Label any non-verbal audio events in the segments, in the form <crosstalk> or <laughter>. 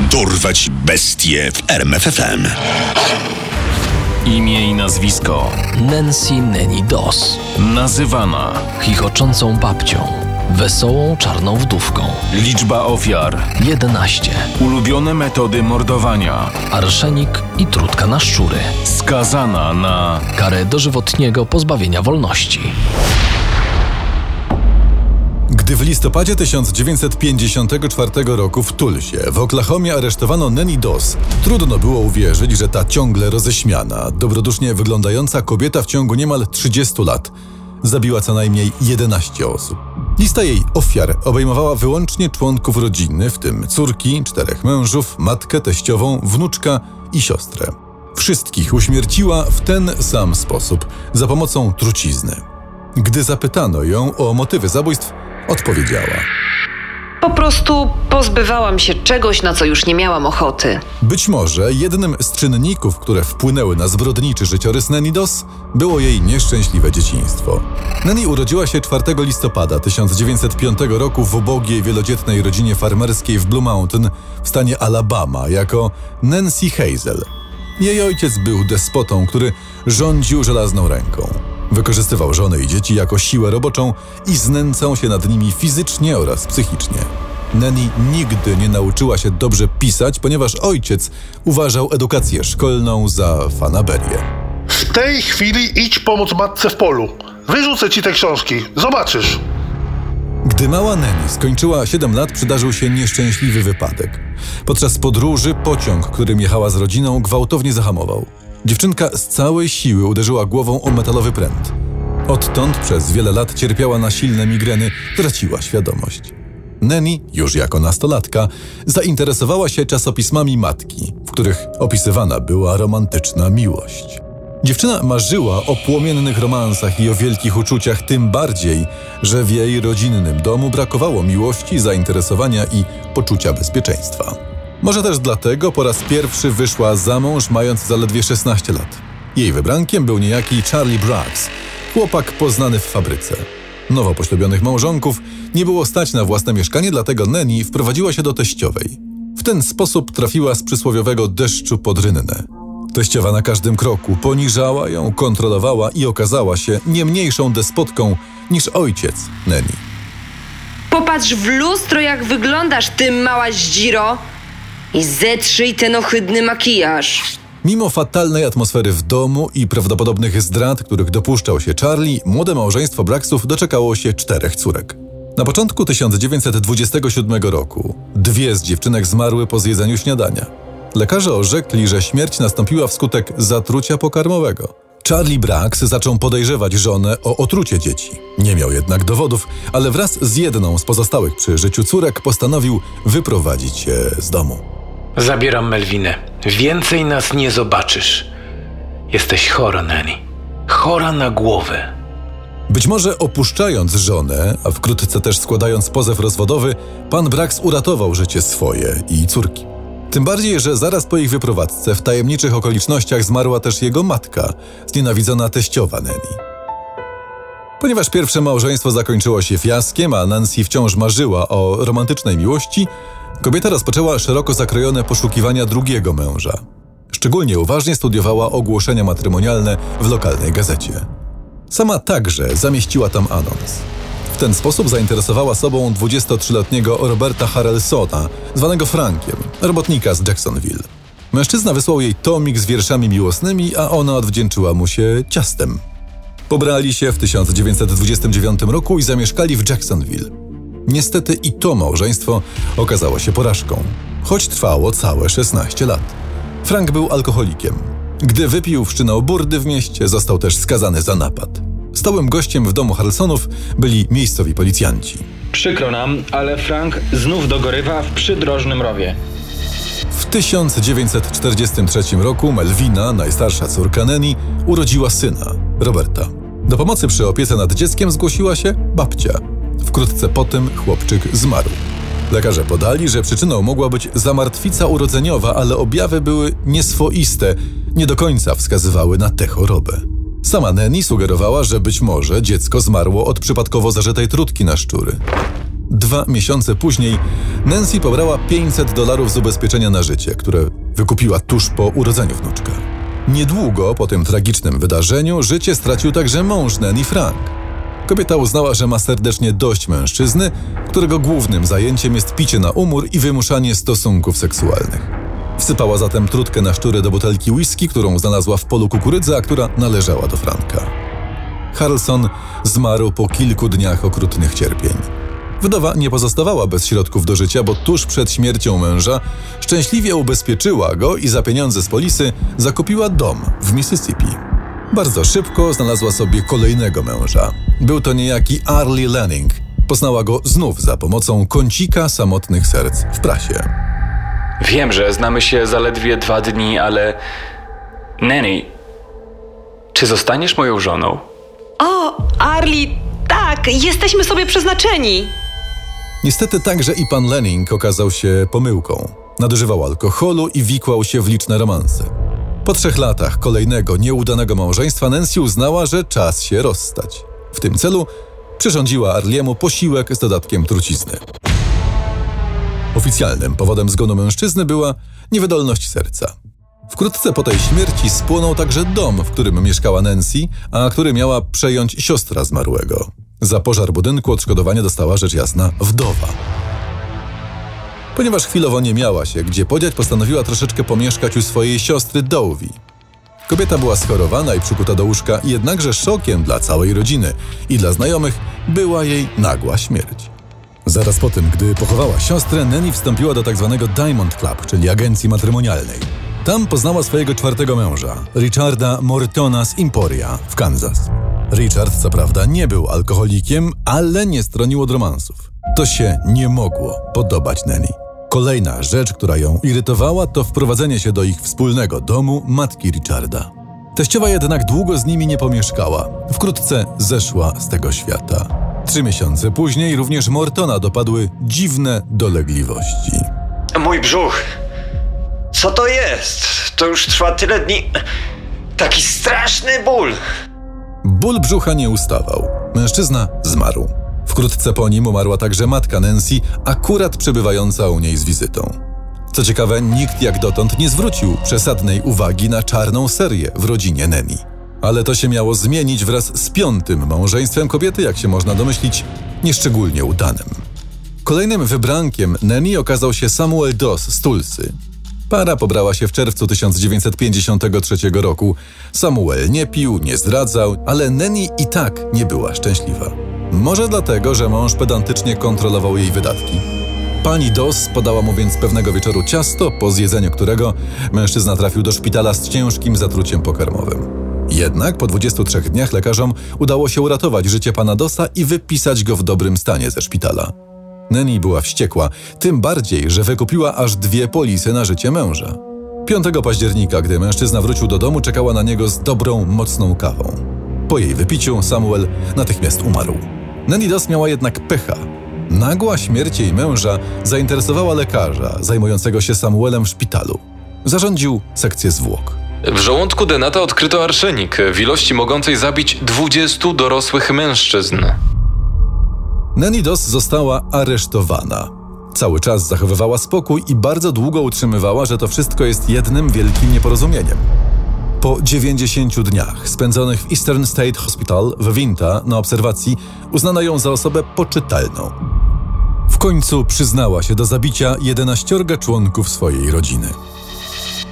Dorwać bestie w RMFFM. Imię i nazwisko. Nancy Neni Dos. Nazywana. Chichoczącą babcią. Wesołą czarną wdówką. Liczba ofiar. 11. Ulubione metody mordowania. Arszenik i trutka na szczury. Skazana na. Karę dożywotniego pozbawienia wolności. Gdy w listopadzie 1954 roku w Tulsie, w Oklahomie aresztowano Nanny Doss, trudno było uwierzyć, że ta ciągle roześmiana, dobrodusznie wyglądająca kobieta w ciągu niemal 30 lat zabiła co najmniej 11 osób. Lista jej ofiar obejmowała wyłącznie członków rodziny, w tym córki, czterech mężów, matkę, teściową, wnuczka i siostrę. Wszystkich uśmierciła w ten sam sposób, za pomocą trucizny. Gdy zapytano ją o motywy zabójstw, odpowiedziała. Po prostu pozbywałam się czegoś, na co już nie miałam ochoty. Być może jednym z czynników, które wpłynęły na zbrodniczy życiorys Nanny Doss, było jej nieszczęśliwe dzieciństwo. Nanny urodziła się 4 listopada 1905 roku w ubogiej wielodzietnej rodzinie farmerskiej w Blue Mountain w stanie Alabama jako Nancy Hazel. Jej ojciec był despotą, który rządził żelazną ręką. Wykorzystywał żonę i dzieci jako siłę roboczą i znęcał się nad nimi fizycznie oraz psychicznie. Nanny nigdy nie nauczyła się dobrze pisać, ponieważ ojciec uważał edukację szkolną za fanaberię. W tej chwili idź pomóc matce w polu. Wyrzucę ci te książki. Zobaczysz. Gdy mała Nanny skończyła 7 lat, przydarzył się nieszczęśliwy wypadek. Podczas podróży pociąg, którym jechała z rodziną, gwałtownie zahamował. Dziewczynka z całej siły uderzyła głową o metalowy pręt. Odtąd przez wiele lat cierpiała na silne migreny, traciła świadomość. Nanny, już jako nastolatka, zainteresowała się czasopismami matki, w których opisywana była romantyczna miłość. Dziewczyna marzyła o płomiennych romansach i o wielkich uczuciach, tym bardziej, że w jej rodzinnym domu brakowało miłości, zainteresowania i poczucia bezpieczeństwa. Może też dlatego po raz pierwszy wyszła za mąż, mając zaledwie 16 lat. Jej wybrankiem był niejaki Charlie Braggs, chłopak poznany w fabryce. Nowo poślubionych małżonków nie było stać na własne mieszkanie, dlatego Nanny wprowadziła się do teściowej. W ten sposób trafiła z przysłowiowego deszczu pod rynnę. Teściowa na każdym kroku poniżała ją, kontrolowała i okazała się nie mniejszą despotką niż ojciec Nanny. Popatrz w lustro, jak wyglądasz, ty mała zdziro. I zetrzyj ten ohydny makijaż. Mimo fatalnej atmosfery w domu i prawdopodobnych zdrad, których dopuszczał się Charlie, młode małżeństwo Braxów doczekało się czterech córek. Na początku 1927 roku dwie z dziewczynek zmarły po zjedzeniu śniadania. Lekarze orzekli, że śmierć nastąpiła wskutek zatrucia pokarmowego. Charlie Brax zaczął podejrzewać żonę o otrucie dzieci. Nie miał jednak dowodów, ale wraz z jedną z pozostałych przy życiu córek postanowił wyprowadzić je z domu. Zabieram Melwinę. Więcej nas nie zobaczysz. Jesteś chora, Nanny. Chora na głowę. Być może opuszczając żonę, a wkrótce też składając pozew rozwodowy, pan Brax uratował życie swoje i córki. Tym bardziej, że zaraz po ich wyprowadzce w tajemniczych okolicznościach zmarła też jego matka, znienawidzona teściowa Nanny. Ponieważ pierwsze małżeństwo zakończyło się fiaskiem, a Nancy wciąż marzyła o romantycznej miłości, kobieta rozpoczęła szeroko zakrojone poszukiwania drugiego męża. Szczególnie uważnie studiowała ogłoszenia matrymonialne w lokalnej gazecie. Sama także zamieściła tam anons. W ten sposób zainteresowała sobą 23-letniego Roberta Harrelsona, zwanego Frankiem, robotnika z Jacksonville. Mężczyzna wysłał jej tomik z wierszami miłosnymi, a ona odwdzięczyła mu się ciastem. Pobrali się w 1929 roku i zamieszkali w Jacksonville. Niestety i to małżeństwo okazało się porażką, choć trwało całe 16 lat. Frank był alkoholikiem. Gdy wypił, wszczynał burdy w mieście, został też skazany za napad. Stałym gościem w domu Harlsonów byli miejscowi policjanci. Przykro nam, ale Frank znów dogorywa w przydrożnym rowie. W 1943 roku Melvina, najstarsza córka Neni, urodziła syna, Roberta. Do pomocy przy opiece nad dzieckiem zgłosiła się babcia. Wkrótce potem chłopczyk zmarł. Lekarze podali, że przyczyną mogła być zamartwica urodzeniowa, ale objawy były nieswoiste, nie do końca wskazywały na tę chorobę. Sama Neni sugerowała, że być może dziecko zmarło od przypadkowo zażytej trutki na szczury. Dwa miesiące później Nancy pobrała 500 dolarów z ubezpieczenia na życie, które wykupiła tuż po urodzeniu wnuczka. Niedługo po tym tragicznym wydarzeniu życie stracił także mąż Nanny Frank. Kobieta uznała, że ma serdecznie dość mężczyzny, którego głównym zajęciem jest picie na umór i wymuszanie stosunków seksualnych. Wsypała zatem trutkę na szczury do butelki whisky, którą znalazła w polu kukurydzy, a która należała do Franka. Harlson zmarł po kilku dniach okrutnych cierpień. Wdowa nie pozostawała bez środków do życia, bo tuż przed śmiercią męża szczęśliwie ubezpieczyła go i za pieniądze z polisy zakupiła dom w Mississippi. Bardzo szybko znalazła sobie kolejnego męża. Był to niejaki Arlie Lanning. Poznała go znów za pomocą kącika samotnych serc w prasie. Wiem, że znamy się zaledwie dwa dni, ale. Nanny, czy zostaniesz moją żoną? O, Arli, tak, jesteśmy sobie przeznaczeni. Niestety także i pan Lenning okazał się pomyłką. Nadużywał alkoholu i wikłał się w liczne romanse. Po trzech latach kolejnego nieudanego małżeństwa Nancy uznała, że czas się rozstać. W tym celu przyrządziła Arliemu posiłek z dodatkiem trucizny. Oficjalnym powodem zgonu mężczyzny była niewydolność serca. Wkrótce po tej śmierci spłonął także dom, w którym mieszkała Nancy, a który miała przejąć siostra zmarłego. Za pożar budynku odszkodowanie dostała rzecz jasna wdowa. Ponieważ chwilowo nie miała się gdzie podziać, postanowiła troszeczkę pomieszkać u swojej siostry Dowie. Kobieta była schorowana i przykuta do łóżka, jednakże szokiem dla całej rodziny i dla znajomych była jej nagła śmierć. Zaraz po tym, gdy pochowała siostrę, Nanny wstąpiła do tzw. Diamond Club, czyli agencji matrymonialnej. Tam poznała swojego czwartego męża, Richarda Mortona z Emporia w Kansas. Richard, co prawda, nie był alkoholikiem, ale nie stronił od romansów. To się nie mogło podobać Nanny. Kolejna rzecz, która ją irytowała, to wprowadzenie się do ich wspólnego domu matki Richarda. Teściowa jednak długo z nimi nie pomieszkała. Wkrótce zeszła z tego świata. Trzy miesiące później również Mortona dopadły dziwne dolegliwości. Mój brzuch. Co to jest? To już trwa tyle dni. Taki straszny ból. Ból brzucha nie ustawał. Mężczyzna zmarł. Wkrótce po nim umarła także matka Nancy, akurat przebywająca u niej z wizytą. Co ciekawe, nikt jak dotąd nie zwrócił przesadnej uwagi na czarną serię w rodzinie Neni. Ale to się miało zmienić wraz z piątym małżeństwem kobiety, jak się można domyślić, nieszczególnie udanym. Kolejnym wybrankiem Neni okazał się Samuel Doss z Tulsy. Para pobrała się w czerwcu 1953 roku. Samuel nie pił, nie zdradzał, ale Neni i tak nie była szczęśliwa. Może dlatego, że mąż pedantycznie kontrolował jej wydatki. Pani Dos podała mu więc pewnego wieczoru ciasto, po zjedzeniu którego mężczyzna trafił do szpitala z ciężkim zatruciem pokarmowym. Jednak po 23 dniach lekarzom udało się uratować życie pana Dosa i wypisać go w dobrym stanie ze szpitala. Neni była wściekła, tym bardziej, że wykupiła aż dwie polisy na życie męża. 5 października, gdy mężczyzna wrócił do domu, czekała na niego z dobrą, mocną kawą. Po jej wypiciu Samuel natychmiast umarł. Neni Dos miała jednak pecha. Nagła śmierć jej męża zainteresowała lekarza zajmującego się Samuelem w szpitalu. Zarządził sekcję zwłok. W żołądku Denata odkryto arszenik w ilości mogącej zabić 20 dorosłych mężczyzn. Nanny Doss została aresztowana. Cały czas zachowywała spokój i bardzo długo utrzymywała, że to wszystko jest jednym wielkim nieporozumieniem. Po 90 dniach spędzonych w Eastern State Hospital w Winta na obserwacji uznano ją za osobę poczytalną. W końcu przyznała się do zabicia 11 członków swojej rodziny.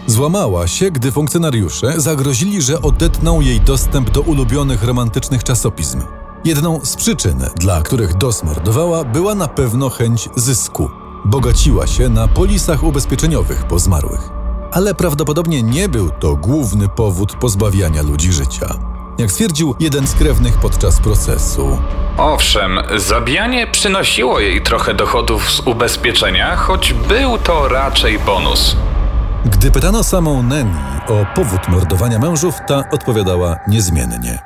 Złamała się, gdy funkcjonariusze zagrozili, że odetną jej dostęp do ulubionych romantycznych czasopism. Jedną z przyczyn, dla których Dos mordowała, była na pewno chęć zysku. Bogaciła się na polisach ubezpieczeniowych po zmarłych. Ale prawdopodobnie nie był to główny powód pozbawiania ludzi życia. jak stwierdził jeden z krewnych podczas procesu. Owszem, zabijanie przynosiło jej trochę dochodów z ubezpieczenia, choć był to raczej bonus. Gdy pytano samą Nenny o powód mordowania mężów, ta odpowiadała niezmiennie.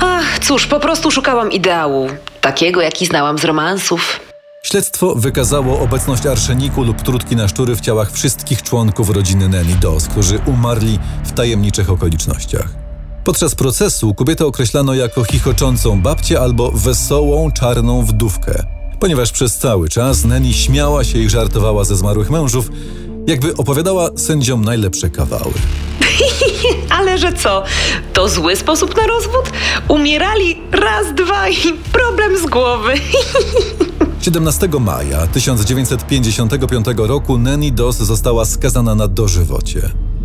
Ach, cóż, po prostu szukałam ideału. Takiego, jaki znałam z romansów. Śledztwo wykazało obecność arszeniku lub trutki na szczury w ciałach wszystkich członków rodziny Nenny Doss, którzy umarli w tajemniczych okolicznościach. Podczas procesu kobietę określano jako chichoczącą babcię albo wesołą czarną wdówkę, ponieważ przez cały czas Nenny śmiała się i żartowała ze zmarłych mężów, jakby opowiadała sędziom najlepsze kawały. <laughs> Ale że co? To zły sposób na rozwód? Umierali raz, dwa i problem z głowy. <laughs> 17 maja 1955 roku Nenny Doss została skazana na dożywocie.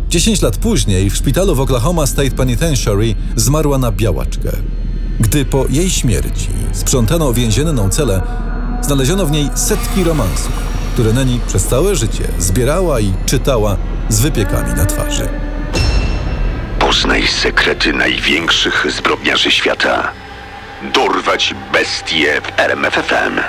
10 lat później w szpitalu w Oklahoma State Penitentiary zmarła na białaczkę. Gdy po jej śmierci sprzątano więzienną celę, znaleziono w niej setki romansów, które Nenny przez całe życie zbierała i czytała z wypiekami na twarzy. Poznaj sekrety największych zbrodniarzy świata. Dorwać bestie w RMFFM.